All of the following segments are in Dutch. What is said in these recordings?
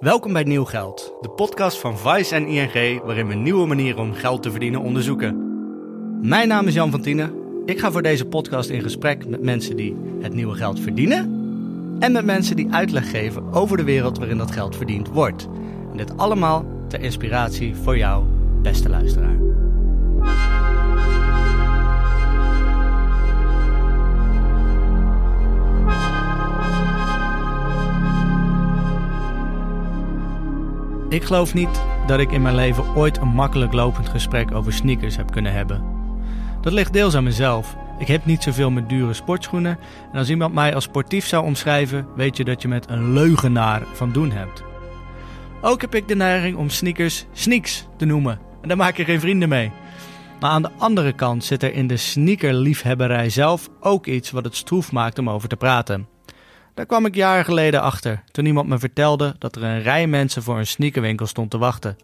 Welkom bij Nieuw Geld, de podcast van Vice en ING waarin we nieuwe manieren om geld te verdienen onderzoeken. Mijn naam is Jan van Tienen. Ik ga voor deze podcast in gesprek met mensen die het nieuwe geld verdienen en met mensen die uitleg geven over de wereld waarin dat geld verdiend wordt. En dit allemaal ter inspiratie voor jou, beste luisteraar. Ik geloof niet dat ik in mijn leven ooit een makkelijk lopend gesprek over sneakers heb kunnen hebben. Dat ligt deels aan mezelf. Ik heb niet zoveel met dure sportschoenen. En als iemand mij als sportief zou omschrijven, weet je dat je met een leugenaar van doen hebt. Ook heb ik de neiging om sneakers sneaks te noemen. En daar maak je geen vrienden mee. Maar aan de andere kant zit er in de sneakerliefhebberij zelf ook iets wat het stroef maakt om over te praten. Daar kwam ik jaren geleden achter, toen iemand me vertelde dat er een rij mensen voor een sneakerwinkel stond te wachten.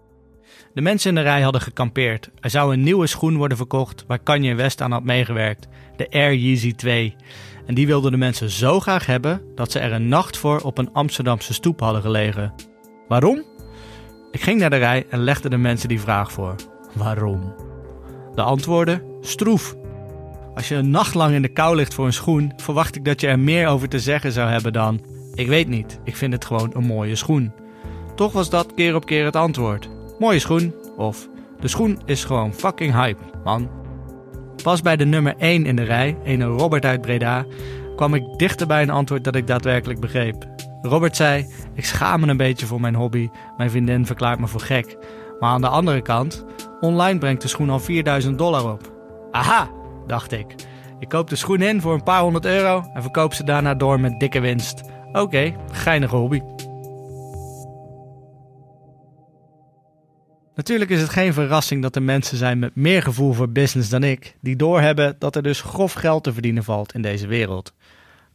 De mensen in de rij hadden gekampeerd. Er zou een nieuwe schoen worden verkocht waar Kanye West aan had meegewerkt, de Air Yeezy 2. En die wilden de mensen zo graag hebben dat ze er een nacht voor op een Amsterdamse stoep hadden gelegen. Waarom? Ik ging naar de rij en legde de mensen die vraag voor. Waarom? De antwoorden: stroef. Als je een nacht lang in de kou ligt voor een schoen, verwacht ik dat je er meer over te zeggen zou hebben dan: Ik weet niet, ik vind het gewoon een mooie schoen. Toch was dat keer op keer het antwoord. Mooie schoen of de schoen is gewoon fucking hype, man. Pas bij de nummer 1 in de rij, een Robert uit Breda, kwam ik dichter bij een antwoord dat ik daadwerkelijk begreep. Robert zei: Ik schaam me een beetje voor mijn hobby. Mijn vriendin verklaart me voor gek. Maar aan de andere kant, online brengt de schoen al 4000 dollar op. Aha, dacht ik. Ik koop de schoen in voor een paar honderd euro en verkoop ze daarna door met dikke winst. Oké, geinige hobby. Natuurlijk is het geen verrassing dat er mensen zijn met meer gevoel voor business dan ik, die doorhebben dat er dus grof geld te verdienen valt in deze wereld.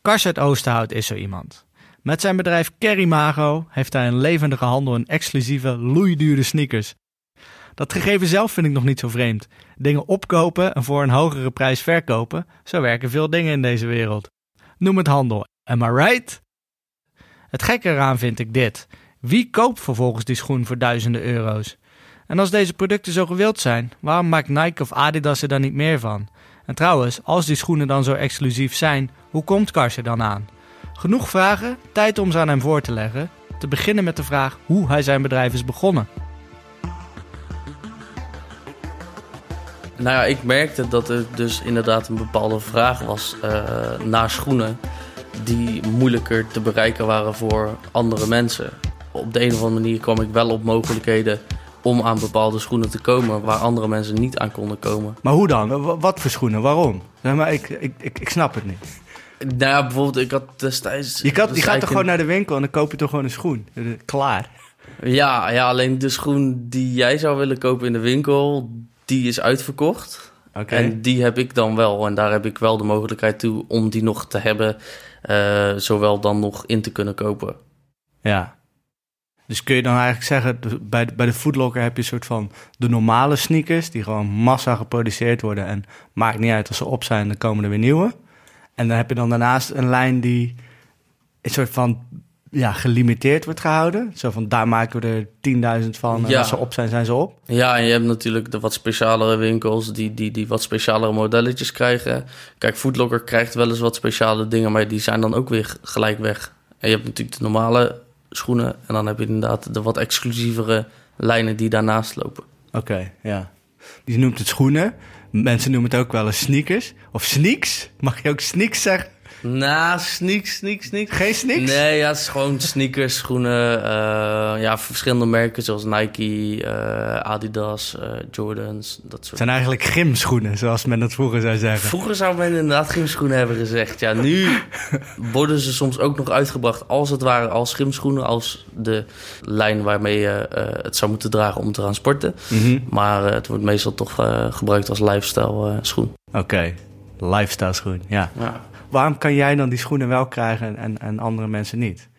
Kars uit Oosterhout is zo iemand. Met zijn bedrijf Kerry Mago heeft hij een levendige handel in exclusieve, loeidure sneakers. Dat gegeven zelf vind ik nog niet zo vreemd. Dingen opkopen en voor een hogere prijs verkopen, zo werken veel dingen in deze wereld. Noem het handel. Am I right? Het gekke eraan vind ik dit. Wie koopt vervolgens die schoen voor duizenden euro's? En als deze producten zo gewild zijn, waarom maakt Nike of Adidas er dan niet meer van? En trouwens, als die schoenen dan zo exclusief zijn, hoe komt Kars er dan aan? Genoeg vragen, tijd om ze aan hem voor te leggen. Te beginnen met de vraag hoe hij zijn bedrijf is begonnen. Nou ja, ik merkte dat er dus inderdaad een bepaalde vraag was uh, naar schoenen die moeilijker te bereiken waren voor andere mensen. Op de een of andere manier kwam ik wel op mogelijkheden om aan bepaalde schoenen te komen waar andere mensen niet aan konden komen. Maar hoe dan? Wat voor schoenen? Waarom? Nee, maar ik, ik, ik, ik snap het niet. Nou ja, bijvoorbeeld, ik had destijds... Je, kan, je gaat toch gewoon naar de winkel en dan koop je toch gewoon een schoen? Klaar. Ja, ja, alleen de schoen die jij zou willen kopen in de winkel, die is uitverkocht. En die heb ik dan wel. En daar heb ik wel de mogelijkheid toe om die nog te hebben. eh, zowel dan nog in te kunnen kopen. Ja. Dus kun je dan eigenlijk zeggen, bij de, bij de Foodlocker heb je een soort van de normale sneakers... die gewoon massa geproduceerd worden en maakt niet uit als ze op zijn, dan komen er weer nieuwe. En dan heb je dan daarnaast een lijn die een soort van ja, gelimiteerd wordt gehouden. Zo van, daar maken we er 10.000 van en Ja. als ze op zijn, zijn ze op. Ja, en je hebt natuurlijk de wat specialere winkels die, die, die wat specialere modelletjes krijgen. Kijk, Foodlocker krijgt wel eens wat speciale dingen, maar die zijn dan ook weer gelijk weg. En je hebt natuurlijk de normale schoenen en dan heb je inderdaad de wat exclusievere lijnen die daarnaast lopen. Oké, ja. Die noemt het schoenen. Mensen noemen het ook wel eens sneakers. Of sneaks. Mag je ook sneaks zeggen? Nou, sneak, sneak, sneak. Geen sneaks? Nee, ja, het is gewoon sneakers, schoenen. eh, ja, verschillende merken zoals Nike, eh, Adidas, eh, Jordans, dat Het soort zijn eigenlijk gymschoenen, zoals men dat vroeger zou zeggen. Vroeger zou men inderdaad gymschoenen hebben gezegd. Ja, nu worden ze soms ook nog uitgebracht als het ware als gymschoenen. Als de lijn waarmee je het zou moeten dragen om te gaan sporten. Mhm. Maar het wordt meestal toch gebruikt als lifestyle schoen. Oké, lifestyle schoen, ja. Ja. Waarom kan jij dan die schoenen wel krijgen en, en andere mensen niet?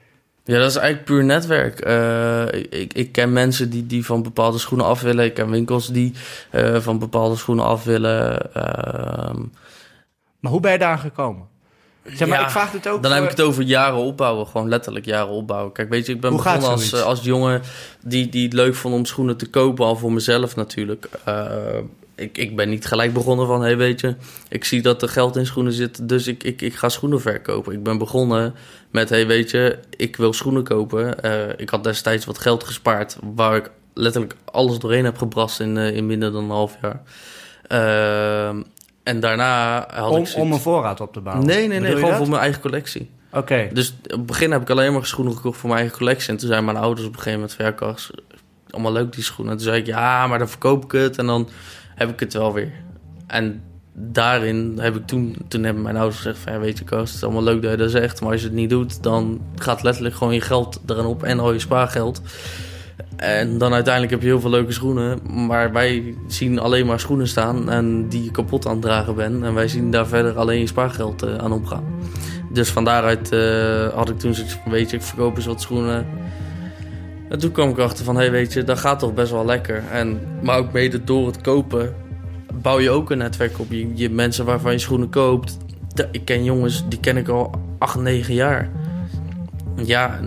Ja, dat is eigenlijk puur netwerk. Eh, ik, ik ken mensen die, die van bepaalde schoenen af willen. Ik ken winkels die eh, van bepaalde schoenen af willen. Ehm, Maar hoe ben je daar gekomen? Zeg maar, Ja, ik vraag het ook Dan heb ik het over jaren opbouwen. Gewoon letterlijk jaren opbouwen. Kijk, weet je, ik ben Hoe begonnen als, eh, als jongen die, die het leuk vond om schoenen te kopen. Al voor mezelf natuurlijk. Eh, ik, ik ben niet gelijk begonnen van, hey, weet je, ik zie dat er geld in schoenen zit, dus ik, ik, ik ga schoenen verkopen. Ik ben begonnen met, hey, weet je, ik wil schoenen kopen. Eh, ik had destijds wat geld gespaard, waar ik letterlijk alles doorheen heb gebrast in, eh, in minder dan een half jaar. Ehm, en daarna had om, ik zoiets- om een voorraad op te bouwen? Nee, nee, nee, Bedoel gewoon voor mijn eigen collectie. Oké, Dus op het begin heb ik alleen maar schoenen gekocht voor mijn eigen collectie. En toen zijn mijn ouders op een gegeven moment Kas, allemaal leuk die schoenen. En toen zei ik, ja, maar dan verkoop ik het en dan heb ik het wel weer. En daarin heb ik toen... Toen hebben mijn ouders gezegd van... Ja, weet je, Kas, het is allemaal leuk dat je dat zegt. Maar als je het niet doet, dan gaat letterlijk gewoon je geld eraan op. En al je spaargeld. En dan uiteindelijk heb je heel veel leuke schoenen. Maar wij zien alleen maar schoenen staan en die je kapot aan het dragen bent. En wij zien daar verder alleen je spaargeld eh, aan opgaan. Dus van daaruit eh, had ik toen zoiets van, weet je, ik verkoop eens wat schoenen. En toen kwam ik achter van, hé, hey, weet je, dat gaat toch best wel lekker. En, maar ook mede door het kopen bouw je ook een netwerk op. Je, je mensen waarvan je schoenen koopt. Ik ken jongens, die ken ik al 8, 9 jaar. Ja,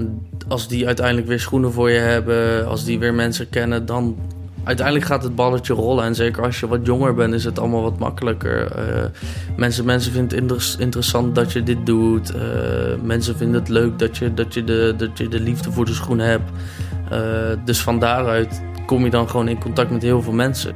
als die uiteindelijk weer schoenen voor je hebben, als die weer mensen kennen, dan uiteindelijk gaat het balletje rollen. En zeker als je wat jonger bent, is het allemaal wat makkelijker. Eh, mensen, mensen vinden het inter- interessant dat je dit doet. Eh, mensen vinden het leuk dat je, dat, je de, dat je de liefde voor de schoen hebt. Eh, dus van daaruit kom je dan gewoon in contact met heel veel mensen.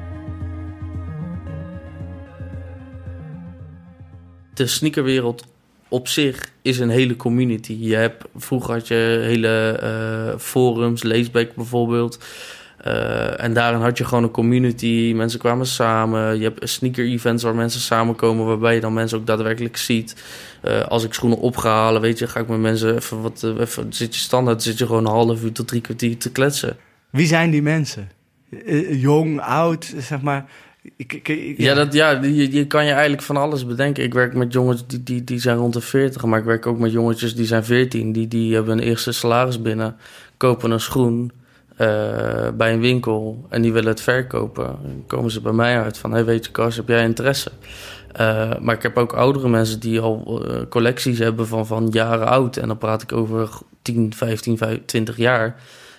De sneakerwereld op zich is een hele community. Je hebt, vroeger had je hele eh, forums, Leesbeek bijvoorbeeld. Eh, en daarin had je gewoon een community. Mensen kwamen samen. Je hebt sneaker-events waar mensen samenkomen, waarbij je dan mensen ook daadwerkelijk ziet. Eh, als ik schoenen op ga halen, weet je, ga ik met mensen even wat. eh, even, zit je standaard, zit je gewoon een half uur tot drie kwartier te kletsen. wie zijn die mensen? Jong, oud, zeg maar. Ik, ik, ik- Ja, dat, ja je, je kan je eigenlijk van alles bedenken. Ik werk met jongens die, die, die zijn rond de 40, maar ik werk ook met jongetjes die zijn 14. Die, die hebben een eerste salaris binnen, kopen een schoen bij een winkel en die willen het verkopen. Dan komen ze bij mij uit van, hey, weet je Kas, heb jij interesse? Eh, maar ik heb ook oudere mensen die al eh, collecties hebben van, van jaren oud. En dan praat ik over 10, 15, 25, 20 jaar.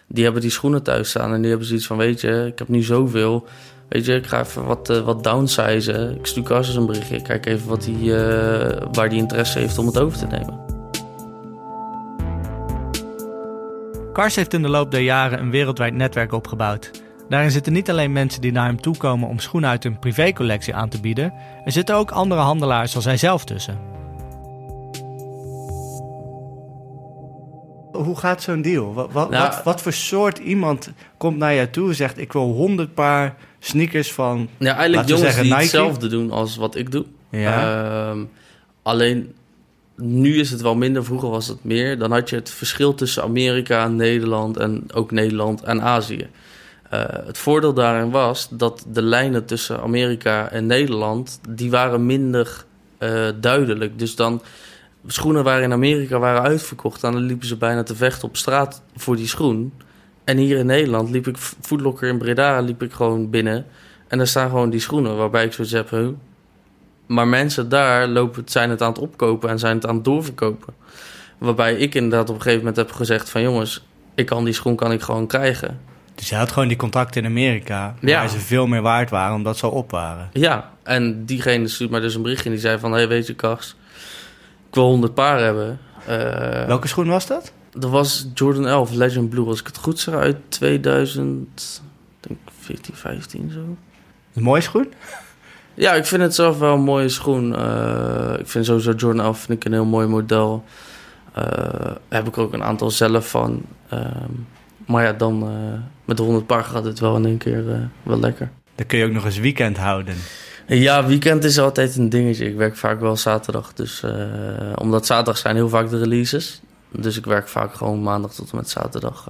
Die hebben die schoenen thuis staan en die hebben zoiets van, weet je, ik heb nu zoveel... Weet je, ik ga even wat, eh, wat downsizen. Ik stuur Carstens een berichtje. Kijk even wat die, eh, waar die interesse heeft om het over te nemen. Kars heeft in de loop der jaren een wereldwijd netwerk opgebouwd. Daarin zitten niet alleen mensen die naar hem toe komen om schoenen uit hun privécollectie aan te bieden, er zitten ook andere handelaars zoals hij zelf tussen. Hoe gaat zo'n deal? Wat, wat, Nou, wat, wat voor soort iemand komt naar jou toe en zegt: Ik wil 100 paar sneakers van. Ja, eigenlijk jongens zeggen die Nike. hetzelfde doen als wat ik doe. Ja. Ehm, alleen, nu is het wel minder. Vroeger was het meer. Dan had je het verschil tussen Amerika, Nederland en ook Nederland en Azië. Eh, het voordeel daarin was dat de lijnen tussen Amerika en Nederland... die waren minder eh, duidelijk. Dus dan... Schoenen waren in Amerika waren uitverkocht... en dan liepen ze bijna te vechten op straat voor die schoen. En hier in Nederland liep ik... Foodlocker in Breda liep ik gewoon binnen... en daar staan gewoon die schoenen... waarbij ik zoiets heb... Maar mensen daar lopen, zijn het aan het opkopen... en zijn het aan het doorverkopen. Waarbij ik inderdaad op een gegeven moment heb gezegd van... jongens, ik kan die schoen kan ik gewoon krijgen. Dus je had gewoon die contacten in Amerika, Ja. waar ze veel meer waard waren omdat ze al op waren. Ja, en diegene stuurt mij dus een berichtje en die zei van... hey, weet je, Kars, ik wil 100 paar hebben. Eh, Welke schoen was dat? Dat was Jordan 11 Legend Blue, als ik het goed zeg, uit 2000, ik denk 14, 15 zo. Een mooie schoen? Ja, ik vind het zelf wel een mooie schoen. Uh, ik vind sowieso Jordan 11 vind ik een heel mooi model. Uh, heb ik ook een aantal zelf van. Uh, maar ja, dan met de 100 paar gaat het wel in één keer wel lekker. Dan kun je ook nog eens weekend houden. Ja, weekend is altijd een dingetje. Ik werk vaak wel zaterdag. Dus, omdat zaterdag zijn heel vaak de releases. Dus ik werk vaak gewoon maandag tot en met zaterdag.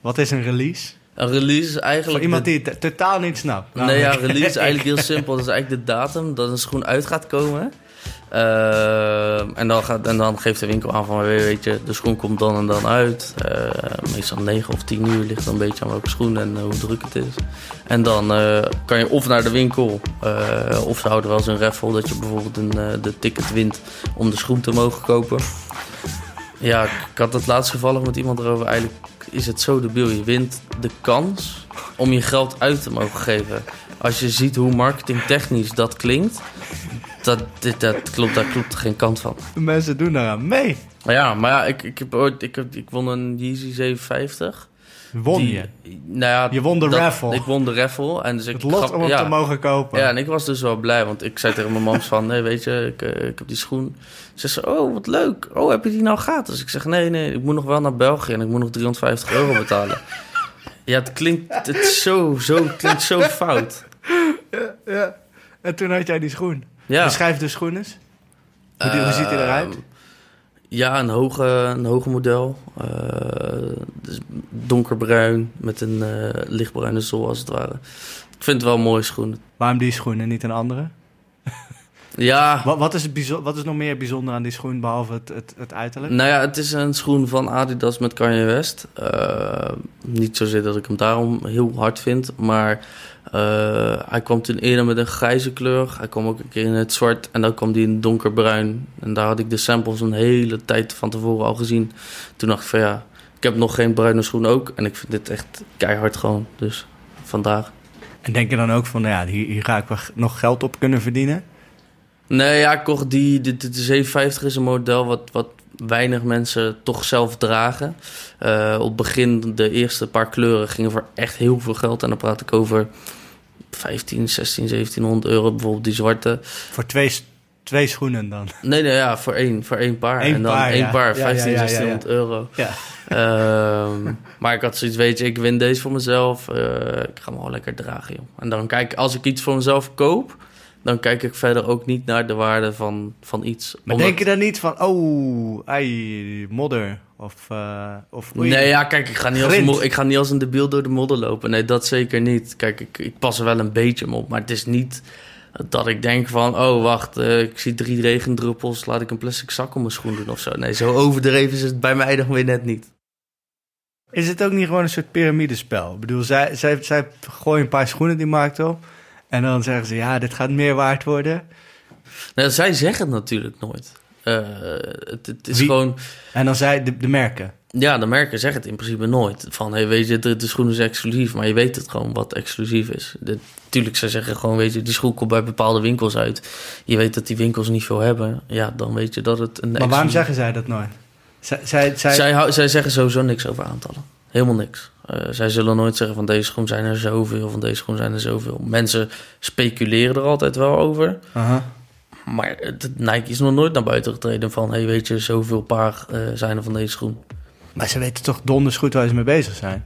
Wat is een release? Een release is eigenlijk... Voor iemand die het totaal niet snapt. Nee, ja, release is eigenlijk heel simpel. Dat is eigenlijk de datum dat een schoen uit gaat komen. Uh, en, dan gaat, en dan geeft de winkel aan van, weet je, de schoen komt dan en dan uit. Uh, meestal 9 of 10 uur ligt er een beetje aan welke schoen en uh, hoe druk het is. En dan kan je of naar de winkel, of ze houden wel eens een raffle dat je bijvoorbeeld een, de ticket wint om de schoen te mogen kopen. Ja, ik had het laatst gevallig met iemand erover. Eigenlijk is het zo debiel. Je wint de kans om je geld uit te mogen geven. Als je ziet hoe marketingtechnisch dat klinkt, dat, dit, dat klopt, daar klopt geen kant van. De mensen doen daar mee. Ja, maar ja, ik, ik, heb ooit, ik, heb, ik won een Yeezy 750. Won je? Nou ja, je won de dat, raffle. Ik won de raffle. En dus het ik lot om hem ja, te mogen kopen. Ja, en ik was dus wel blij. Want ik zei tegen mijn mams van... Nee, weet je, ik, eh, ik heb die schoen. Ze zei, oh, wat leuk. Oh, heb je die nou gratis? Ik zeg, nee, nee, ik moet nog wel naar België. En ik moet nog 350 euro betalen. ja, het klinkt het zo, zo, het klinkt zo fout. Ja, ja. En toen had jij die schoen. Ja. Beschrijf de schoen eens. Hoe, hoe ziet hij eruit? Ja, een hoge, een hoge model. Uh, dus donkerbruin met een uh, lichtbruine zool als het ware. Ik vind het wel een mooie schoen. Waarom die schoen en niet een andere? Ja. Wat, wat, is het wat is nog meer bijzonder aan die schoen behalve het, het, het uiterlijk? Nou ja, het is een schoen van Adidas met Kanye West. Uh, niet zozeer dat ik hem daarom heel hard vind, maar uh, hij kwam toen eerder met een grijze kleur. Hij kwam ook een keer in het zwart en dan kwam hij in donkerbruin. En daar had ik de samples een hele tijd van tevoren al gezien. Toen dacht ik van ja, ik heb nog geen bruine schoen ook. En ik vind dit echt keihard gewoon. Dus vandaag. En denk je dan ook van, nou ja, hier, hier ga ik nog geld op kunnen verdienen? Nee, ja, ik kocht die. De, de, 750 is een model wat, wat weinig mensen toch zelf dragen. Uh, op begin, de eerste paar kleuren gingen voor echt heel veel geld. En dan praat ik over 15, 16, 1700 euro. Bijvoorbeeld die zwarte. Voor twee, twee schoenen dan? Nee, nee, ja, voor één, voor één paar. Eén en dan paar, één ja. paar, Ja, 15, ja, ja, ja, 1600 euro. Ja. Ehm, maar ik had zoiets, weet je, ik win deze voor mezelf. Eh, ik ga hem gewoon lekker dragen, joh. En dan kijk, als ik iets voor mezelf koop dan kijk ik verder ook niet naar de waarde van, van iets. Maar Omdat- denk je dan niet van, oh, ai, modder? Of, eh of oei. Nee, ja, kijk, ik ga, niet als Grind. mo- ik ga niet als een debiel door de modder lopen. Nee, dat zeker niet. Kijk, ik, ik pas er wel een beetje op. Maar het is niet dat ik denk van... oh, wacht, eh, ik zie drie regendruppels... laat ik een plastic zak om mijn schoen doen of zo. Nee, zo overdreven is het bij mij dan weer net niet. Is het ook niet gewoon een soort piramidespel? Ik bedoel, zij, zij, zij gooien een paar schoenen die markt op. En dan zeggen ze, ja, dit gaat meer waard worden. Nou, zij zeggen het natuurlijk nooit. Eh, het, het is Wie- gewoon... En dan zij, de, de merken. Ja, de merken zeggen het in principe nooit. Van, hey, weet je, de, de schoen is exclusief, maar je weet het gewoon wat exclusief is. De, tuurlijk, zij zeggen gewoon, weet je, die schoen komt bij bepaalde winkels uit. Je weet dat die winkels niet veel hebben. Ja, dan weet je dat het een Maar waarom zeggen zij dat nooit? Zij, zij, zij, Zij, zij zeggen sowieso niks over aantallen. Helemaal niks. Eh, zij zullen nooit zeggen van deze schoen zijn er zoveel, van deze schoen zijn er zoveel. Mensen speculeren er altijd wel over. Maar het, Nike is nog nooit naar buiten getreden van... hey, weet je, zoveel paar eh, zijn er van deze schoen. Maar ze weten toch donders goed waar ze mee bezig zijn?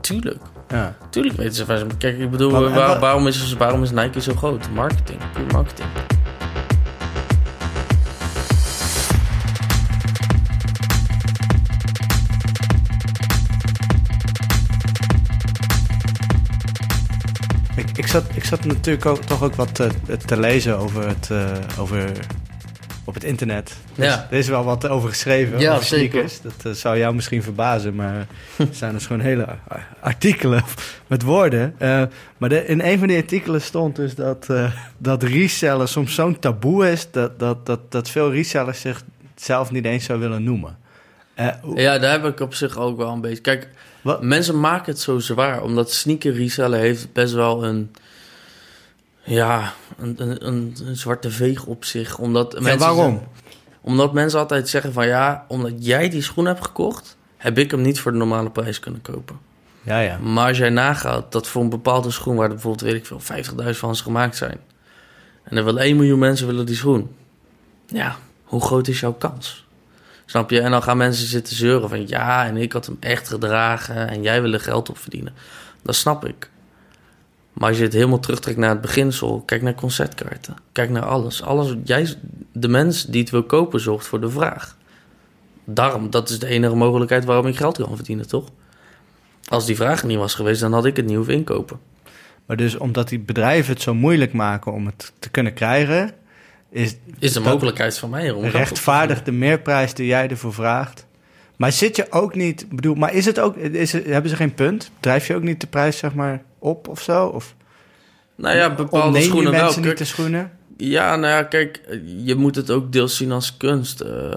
Tuurlijk. Ja. Tuurlijk weten ze waar ze... Kijk, ik bedoel, Maar- waar- waarom, is, waarom is Nike zo groot? Marketing. Marketing. Ik, ik, zat, ik zat natuurlijk ook, toch ook wat te, te lezen over het, eh, over, op het internet. Dus Ja. Er is wel wat over geschreven, Ja, over zeker. Dat eh, zou jou misschien verbazen, maar er zijn dus gewoon hele artikelen met woorden. Eh, maar de- in een van die artikelen stond dus dat, eh, dat resellen soms zo'n taboe is... Dat, dat, dat, dat veel resellers zich zelf niet eens zou willen noemen. Eh, hoe- Ja, daar heb ik op zich ook wel een beetje... Kijk, Wat- mensen maken het zo zwaar. Omdat sneaker resellen heeft best wel een... Ja, een, een, een, een zwarte veeg op zich. Omdat ja, mensen waarom? Omdat mensen altijd zeggen van ja, omdat jij die schoen hebt gekocht, heb ik hem niet voor de normale prijs kunnen kopen. Ja, ja. Maar als jij nagaat dat voor een bepaalde schoen... waar er bijvoorbeeld, weet ik veel, 50.000 van ze gemaakt zijn... en er wel 1 miljoen mensen willen die schoen... ja, hoe groot is jouw kans? Snap je? En dan gaan mensen zitten zeuren van... ja, en ik had hem echt gedragen... en jij wil er geld op verdienen. Dat snap ik. Maar als je het helemaal terugtrekt naar het beginsel... kijk naar concertkaarten. Kijk naar alles. alles jij, de mens die het wil kopen zorgt voor de vraag. Daarom, dat is de enige mogelijkheid waarom ik geld kan verdienen, toch? Als die vraag niet was geweest, dan had ik het niet hoeven inkopen. Maar dus omdat die bedrijven het zo moeilijk maken om het te kunnen krijgen, is, Is de mogelijkheid van mij om rechtvaardig de meerprijs die jij ervoor vraagt. Maar zit je ook niet, bedoel, maar is het ook, is het, hebben ze geen punt? Drijf je ook niet de prijs zeg maar op of zo? Of Nou ja, bepaalde schoenen wel. mensen niet de schoenen? Ja, nou ja, kijk, je moet het ook deels zien als kunst. Eh,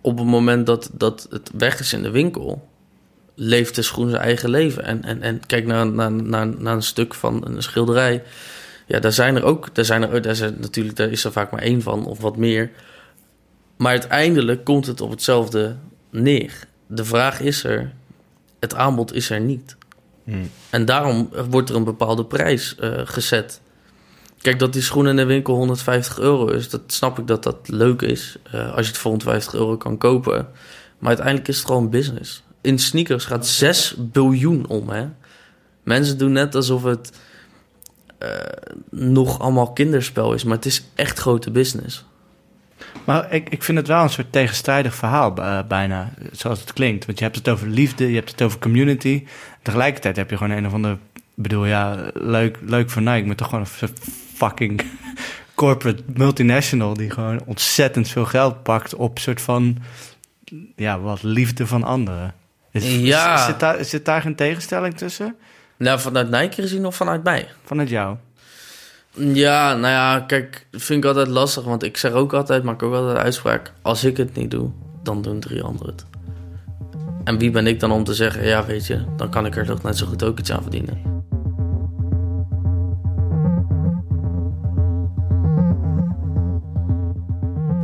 op het moment dat, dat het weg is in de winkel, leeft de schoen zijn eigen leven. En, en, en kijk naar, naar, naar, naar een stuk van een schilderij. Ja, daar zijn er ook, daar zijn er, daar zijn, natuurlijk, daar is er vaak maar één van of wat meer. Maar uiteindelijk komt het op hetzelfde neer. De vraag is er, het aanbod is er niet. En daarom wordt er een bepaalde prijs eh, gezet. Kijk, dat die schoen in de winkel 150 euro is, dat snap ik dat dat leuk is. eh, als je het voor 150 euro kan kopen. Maar uiteindelijk is het gewoon business. In sneakers gaat 6 biljoen om, hè. Mensen doen net alsof het nog allemaal kinderspel is, maar het is echt grote business. Maar ik, ik vind het wel een soort tegenstrijdig verhaal eh, bijna, zoals het klinkt. Want je hebt het over liefde, je hebt het over community. Tegelijkertijd heb je gewoon een of andere... Ik bedoel, ja, leuk, leuk voor Nike, maar toch gewoon een fucking corporate multinational... die gewoon ontzettend veel geld pakt op soort van... Ja, wat liefde van anderen. Is, Ja. is- zit, daar, zit daar geen tegenstelling tussen? Nou, vanuit Nike gezien of vanuit mij? Vanuit jou? Ja, nou ja, kijk, vind ik altijd lastig. Want ik zeg ook altijd, maak ook altijd de uitspraak... als ik het niet doe, dan doen drie anderen het. En wie ben ik dan om te zeggen... ja, weet je, dan kan ik er toch net zo goed ook iets aan verdienen.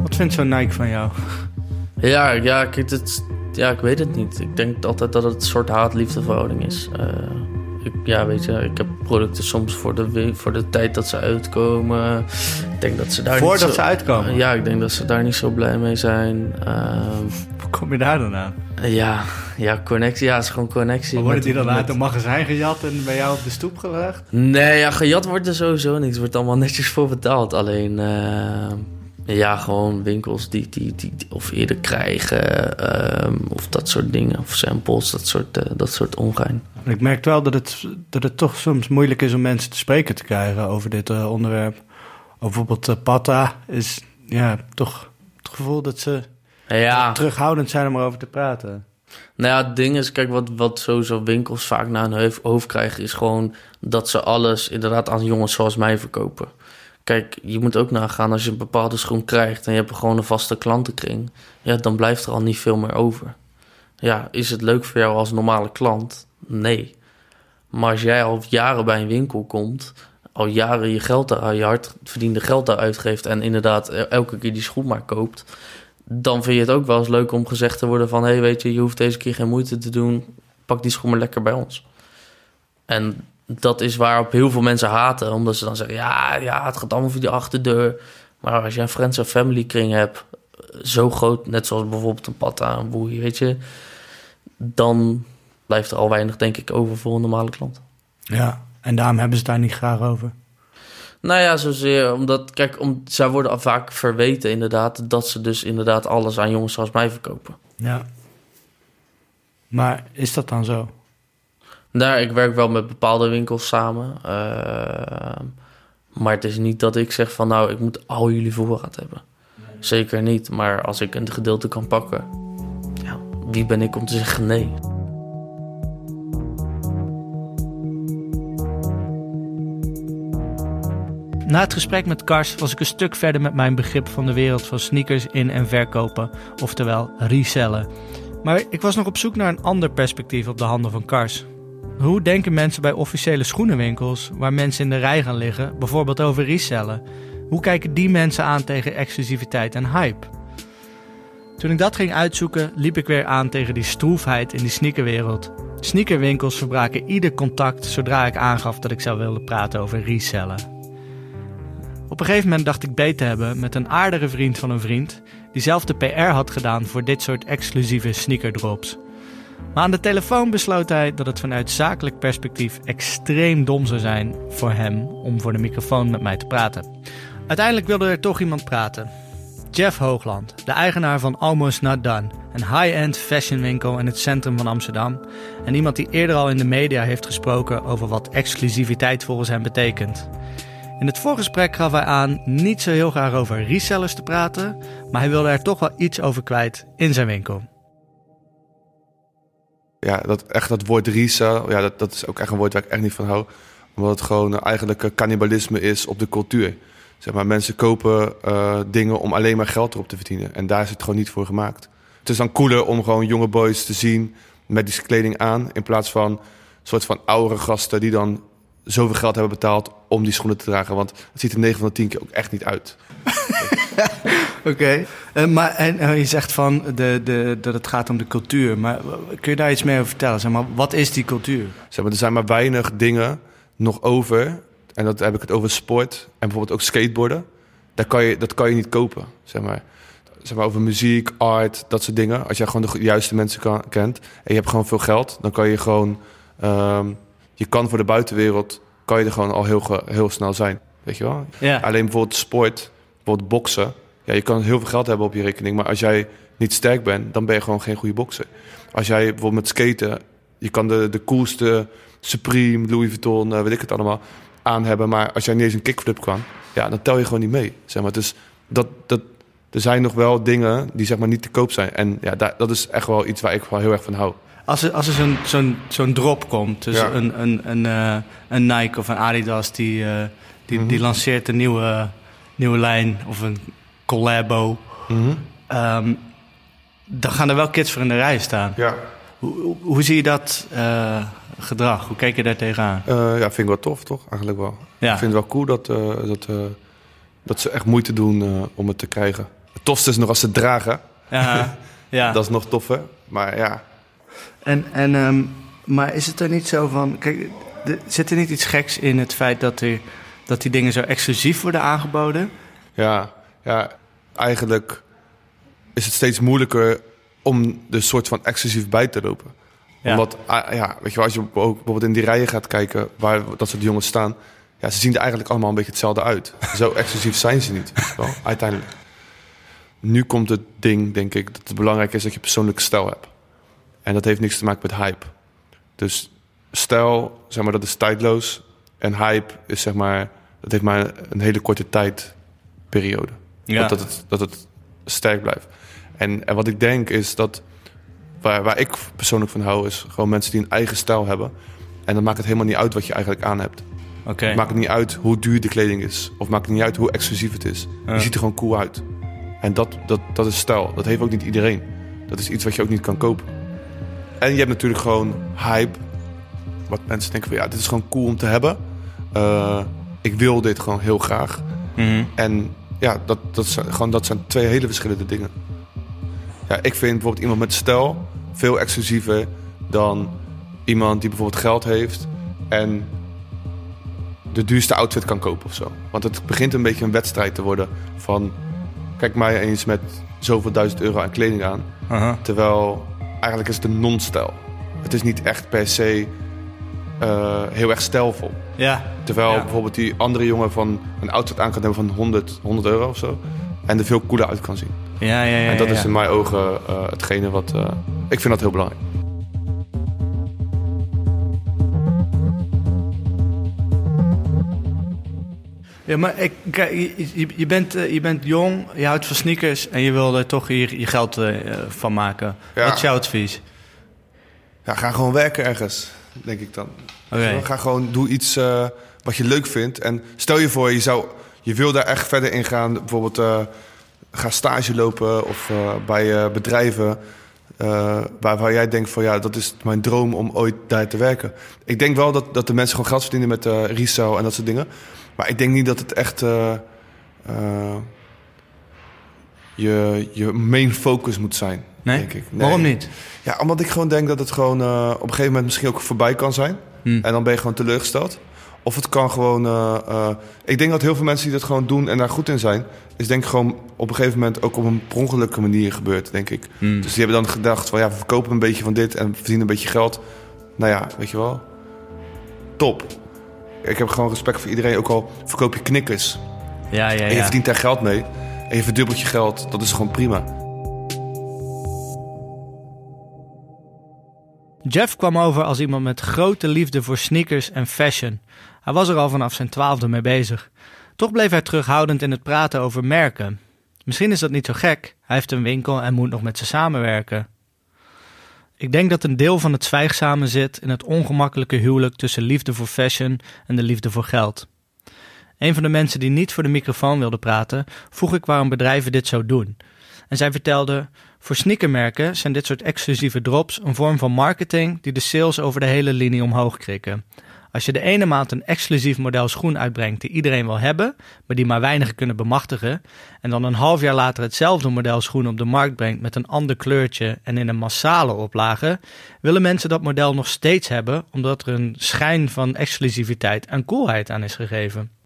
Wat vindt zo'n Nike van jou? Ja, ja, kijk, het, ja, ik weet het niet. Ik denk altijd dat het een soort haat-liefde verhouding is. Eh, ik, ja, weet je, ik heb producten soms voor de, voor de tijd dat ze uitkomen. Ik denk dat ze daar Voordat niet zo, ze uitkomen? Ja, ik denk dat ze daar niet zo blij mee zijn. Ehm, Hoe kom je daar dan aan? ja, ja, connectie. Ja, het is gewoon connectie. Maar worden met- die dan uit een magazijn gejat en bij jou op de stoep gelegd? Nee, ja, gejat wordt er sowieso niks. Er wordt allemaal netjes voor betaald. Alleen, eh, ja, gewoon winkels die, die, die, die of eerder krijgen. ehm, of dat soort dingen. Of samples, dat soort, eh, dat soort ongein. Ik merk wel dat het, dat het toch soms moeilijk is om mensen te spreken te krijgen over dit eh, onderwerp. Of bijvoorbeeld eh, Pata is ja, toch het gevoel dat ze Ja, terughoudend zijn om erover te praten. nou ja, het ding is, kijk, wat, wat sowieso winkels vaak naar hun hoofd krijgen, is gewoon dat ze alles inderdaad aan jongens zoals mij verkopen. Kijk, je moet ook nagaan als je een bepaalde schoen krijgt en je hebt gewoon een vaste klantenkring, ja, dan blijft er al niet veel meer over. Ja, is het leuk voor jou als normale klant? Nee. Maar als jij al jaren bij een winkel komt, al jaren je geld daar, je hard verdiende geld daar uitgeeft en inderdaad elke keer die schoen maar koopt, dan vind je het ook wel eens leuk om gezegd te worden van... hé, hey, weet je, je hoeft deze keer geen moeite te doen. Pak die schoen maar lekker bij ons. En dat is waarop heel veel mensen haten. Omdat ze dan zeggen, ja, ja het gaat allemaal via de achterdeur. Maar als je een friends en family kring hebt... zo groot, net zoals bijvoorbeeld een patta, een boei, weet je... dan blijft er al weinig, denk ik, over voor een normale klant. Ja, en daarom hebben ze het daar niet graag over. Nou ja, zozeer omdat, kijk, om, zij worden al vaak verweten inderdaad... dat ze dus inderdaad alles aan jongens zoals mij verkopen. Ja. Maar is dat dan zo? Daar, ik werk wel met bepaalde winkels samen. eh, maar het is niet dat ik zeg van nou, ik moet al jullie voorraad hebben. Zeker niet. Maar als ik een gedeelte kan pakken, ja, wie ben ik om te zeggen nee? Na het gesprek met Kars was ik een stuk verder met mijn begrip van de wereld van sneakers in- en verkopen, oftewel resellen. Maar ik was nog op zoek naar een ander perspectief op de handel van Kars. Hoe denken mensen bij officiële schoenenwinkels, waar mensen in de rij gaan liggen, bijvoorbeeld over resellen? Hoe kijken die mensen aan tegen exclusiviteit en hype? Toen ik dat ging uitzoeken, liep ik weer aan tegen die stroefheid in die sneakerwereld. Sneakerwinkels verbraken ieder contact zodra ik aangaf dat ik zou willen praten over resellen. Op een gegeven moment dacht ik beter te hebben met een aardige vriend van een vriend, die zelf de PR had gedaan voor dit soort exclusieve sneakerdrops. Maar aan de telefoon besloot hij dat het vanuit zakelijk perspectief extreem dom zou zijn voor hem om voor de microfoon met mij te praten. Uiteindelijk wilde er toch iemand praten. Jeff Hoogland, de eigenaar van Almost Not Done, een high-end fashionwinkel in het centrum van Amsterdam. En iemand die eerder al in de media heeft gesproken over wat exclusiviteit volgens hem betekent. In het voorgesprek gaf hij aan niet zo heel graag over resellers te praten, maar hij wilde er toch wel iets over kwijt in zijn winkel. Ja, dat, echt dat woord resell, ja, dat, dat is ook echt een woord waar ik echt niet van hou. Omdat het gewoon eh, eigenlijk cannibalisme is op de cultuur. Zeg maar, mensen kopen uh, dingen om alleen maar geld erop te verdienen. En daar is het gewoon niet voor gemaakt. Het is dan cooler om gewoon jonge boys te zien met die kleding aan. In plaats van soort van oudere gasten die dan zoveel geld hebben betaald om die schoenen te dragen. Want het ziet er 9 van de 10 keer ook echt niet uit. Oké, uh, maar en, uh, je zegt van de, de, dat het gaat om de cultuur. Maar kun je daar iets meer over vertellen? Zeg maar, wat is die cultuur? Zeg maar, er zijn maar weinig dingen nog over. En dat heb ik het over sport en bijvoorbeeld ook skateboarden. Daar kan je, dat kan je niet kopen, zeg maar. Zeg maar over muziek, art, dat soort dingen. Als jij gewoon de juiste mensen kan, kent en je hebt gewoon veel geld, dan kan je gewoon... Um, je kan voor de buitenwereld, kan je er gewoon al heel, heel snel zijn. Weet je wel? Ja. Alleen bijvoorbeeld sport, bijvoorbeeld boksen. Ja, je kan heel veel geld hebben op je rekening, maar als jij niet sterk bent, dan ben je gewoon geen goede bokser. Als jij bijvoorbeeld met skaten, je kan de, de coolste Supreme, Louis Vuitton, uh, weet ik het allemaal, aan hebben. Maar als jij niet eens een kickflip kan, ja, dan tel je gewoon niet mee. Zeg maar. Dus dat, dat, er zijn nog wel dingen die zeg maar niet te koop zijn. En ja, dat, dat is echt wel iets waar ik wel heel erg van hou. Als er, als er zo'n zo'n zo'n drop komt, dus Ja. een, een, een, eh, een Nike of een Adidas die, eh, die, Mhm. die lanceert een nieuwe, nieuwe lijn of een collabo, ehm, dan gaan er wel kids voor in de rij staan. Ja. Hoe, hoe, hoe zie je dat eh, gedrag? Hoe kijk je daar tegenaan? Eh, ja, vind ik wel tof, toch? Eigenlijk wel. Ja. Ik vind het wel cool dat, eh, dat, dat ze echt moeite doen om het te krijgen. Het tofste is nog als ze het dragen. Ja, ja. Dat is nog toffer. Maar ja, En, en, ehm, maar is het er niet zo van... Kijk, zit er niet iets geks in het feit dat, er, dat die dingen zo exclusief worden aangeboden? ja, ja, eigenlijk is het steeds moeilijker om er soort van exclusief bij te lopen. Ja. Omdat, ah, ja, weet je wel, als je ook bijvoorbeeld in die rijen gaat kijken waar dat soort jongens staan, ja, ze zien er eigenlijk allemaal een beetje hetzelfde uit. Zo exclusief zijn ze niet, wel, uiteindelijk. Nu komt het ding, denk ik, dat het belangrijk is dat je persoonlijke stijl hebt. En dat heeft niks te maken met hype. Dus stijl, zeg maar, dat is tijdloos. En hype is, zeg maar, dat heeft maar een hele korte tijdperiode. Ja. Dat, het, dat het sterk blijft. En, en wat ik denk is dat, waar, waar ik persoonlijk van hou, is gewoon mensen die een eigen stijl hebben. En dan maakt het helemaal niet uit wat je eigenlijk aan hebt. Oké. Het maakt niet uit hoe duur de kleding is. Of maakt niet uit hoe exclusief het is. Ja. Je ziet er gewoon cool uit. En dat, dat, dat is stijl. Dat heeft ook niet iedereen. Dat is iets wat je ook niet kan kopen. En je hebt natuurlijk gewoon hype. Wat mensen denken van ja, dit is gewoon cool om te hebben. Eh, ik wil dit gewoon heel graag. Mhm. En ja, dat, dat, zijn, gewoon, dat zijn twee hele verschillende dingen. Ja, ik vind bijvoorbeeld iemand met stijl veel exclusiever dan iemand die bijvoorbeeld geld heeft en de duurste outfit kan kopen of zo. Want het begint een beetje een wedstrijd te worden van... kijk mij eens met zoveel duizend euro aan kleding aan. Terwijl eigenlijk is het een non-stijl. Het is niet echt per se eh, heel erg stijlvol. Ja. Terwijl Ja. bijvoorbeeld die andere jongen van een outfit aan kan hebben van 100, 100 euro of zo. En er veel cooler uit kan zien. Ja, ja, ja. en dat ja. is in mijn ogen eh, hetgene wat... eh, ik vind dat heel belangrijk. Ja, maar ik, kijk, je, bent, eh, je bent jong, je houdt van sneakers en je wil er toch je, je geld eh, van maken. Ja. Wat is jouw advies? Ja, ga gewoon werken ergens, denk ik dan. Ga gewoon, doe iets eh, wat je leuk vindt. En stel je voor, je, zou, je wil daar echt verder in gaan. Bijvoorbeeld, eh, ga stage lopen of eh, bij bedrijven... waar, waar jij denkt van ja, dat is mijn droom om ooit daar te werken. Ik denk wel dat, dat de mensen gewoon geld verdienen met eh resale en dat soort dingen. Maar ik denk niet dat het echt... je, je main focus moet zijn. Nee? Denk ik. Waarom niet? Ja, omdat ik gewoon denk dat het gewoon eh, op een gegeven moment misschien ook voorbij kan zijn. Hmm. En dan ben je gewoon teleurgesteld. Of het kan gewoon. eh, eh, ik denk dat heel veel mensen die dat gewoon doen en daar goed in zijn, is denk ik gewoon op een gegeven moment ook op een per ongelukkige manier gebeurd, denk ik. Hmm. Dus die hebben dan gedacht van ja, we verkopen een beetje van dit en verdienen een beetje geld. Nou ja, weet je wel. Top. Ik heb gewoon respect voor iedereen, ook al verkoop je knikkers. Ja, ja, En je ja. verdient daar geld mee. En je verdubbelt je geld. Dat is gewoon prima. Jeff kwam over als iemand met grote liefde voor sneakers en fashion. Hij was er al vanaf zijn twaalfde mee bezig. Toch bleef hij terughoudend in het praten over merken. Misschien is dat niet zo gek. Hij heeft een winkel en moet nog met ze samenwerken. Ik denk dat een deel van het zwijgzame zit in het ongemakkelijke huwelijk tussen liefde voor fashion en de liefde voor geld. Een van de mensen die niet voor de microfoon wilde praten, vroeg ik waarom bedrijven dit zo doen. En zij vertelde: Voor sneakermerken zijn dit soort exclusieve drops een vorm van marketing die de sales over de hele linie omhoog krikken. Als je de ene maand een exclusief model schoen uitbrengt die iedereen wil hebben, maar die maar weinigen kunnen bemachtigen, en dan een half jaar later hetzelfde model schoen op de markt brengt met een ander kleurtje en in een massale oplage, willen mensen dat model nog steeds hebben omdat er een schijn van exclusiviteit en coolheid aan is gegeven.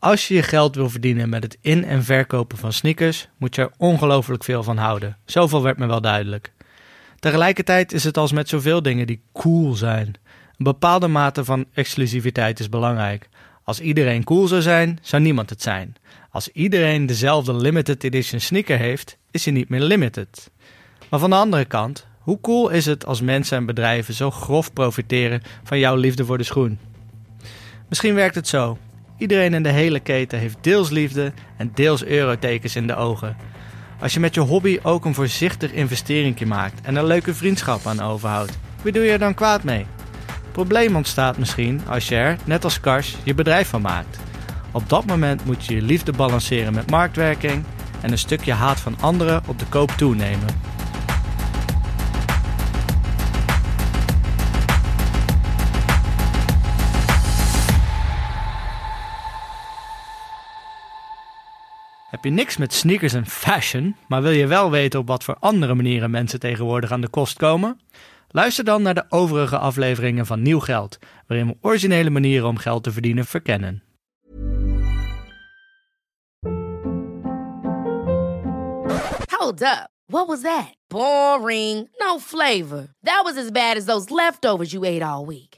Als je je geld wil verdienen met het in- en verkopen van sneakers, moet je er ongelooflijk veel van houden. Zoveel werd me wel duidelijk. Tegelijkertijd is het als met zoveel dingen die cool zijn. Een bepaalde mate van exclusiviteit is belangrijk. Als iedereen cool zou zijn, zou niemand het zijn. Als iedereen dezelfde limited edition sneaker heeft, is hij niet meer limited. Maar van de andere kant, hoe cool is het als mensen en bedrijven zo grof profiteren van jouw liefde voor de schoen? Misschien werkt het zo. Iedereen in de hele keten heeft deels liefde en deels eurotekens in de ogen. Als je met je hobby ook een voorzichtig investeringje maakt en een leuke vriendschap aan overhoudt, wie doe je er dan kwaad mee? Probleem ontstaat misschien als je er, net als Kars, je bedrijf van maakt. Op dat moment moet je je liefde balanceren met marktwerking en een stukje haat van anderen op de koop toenemen. Heb je niks met sneakers en fashion, maar wil je wel weten op wat voor andere manieren mensen tegenwoordig aan de kost komen? Luister dan naar de overige afleveringen van Nieuw Geld, waarin we originele manieren om geld te verdienen verkennen. Hold up. What was that? Boring. No flavor. That was as bad as those leftovers you ate all week.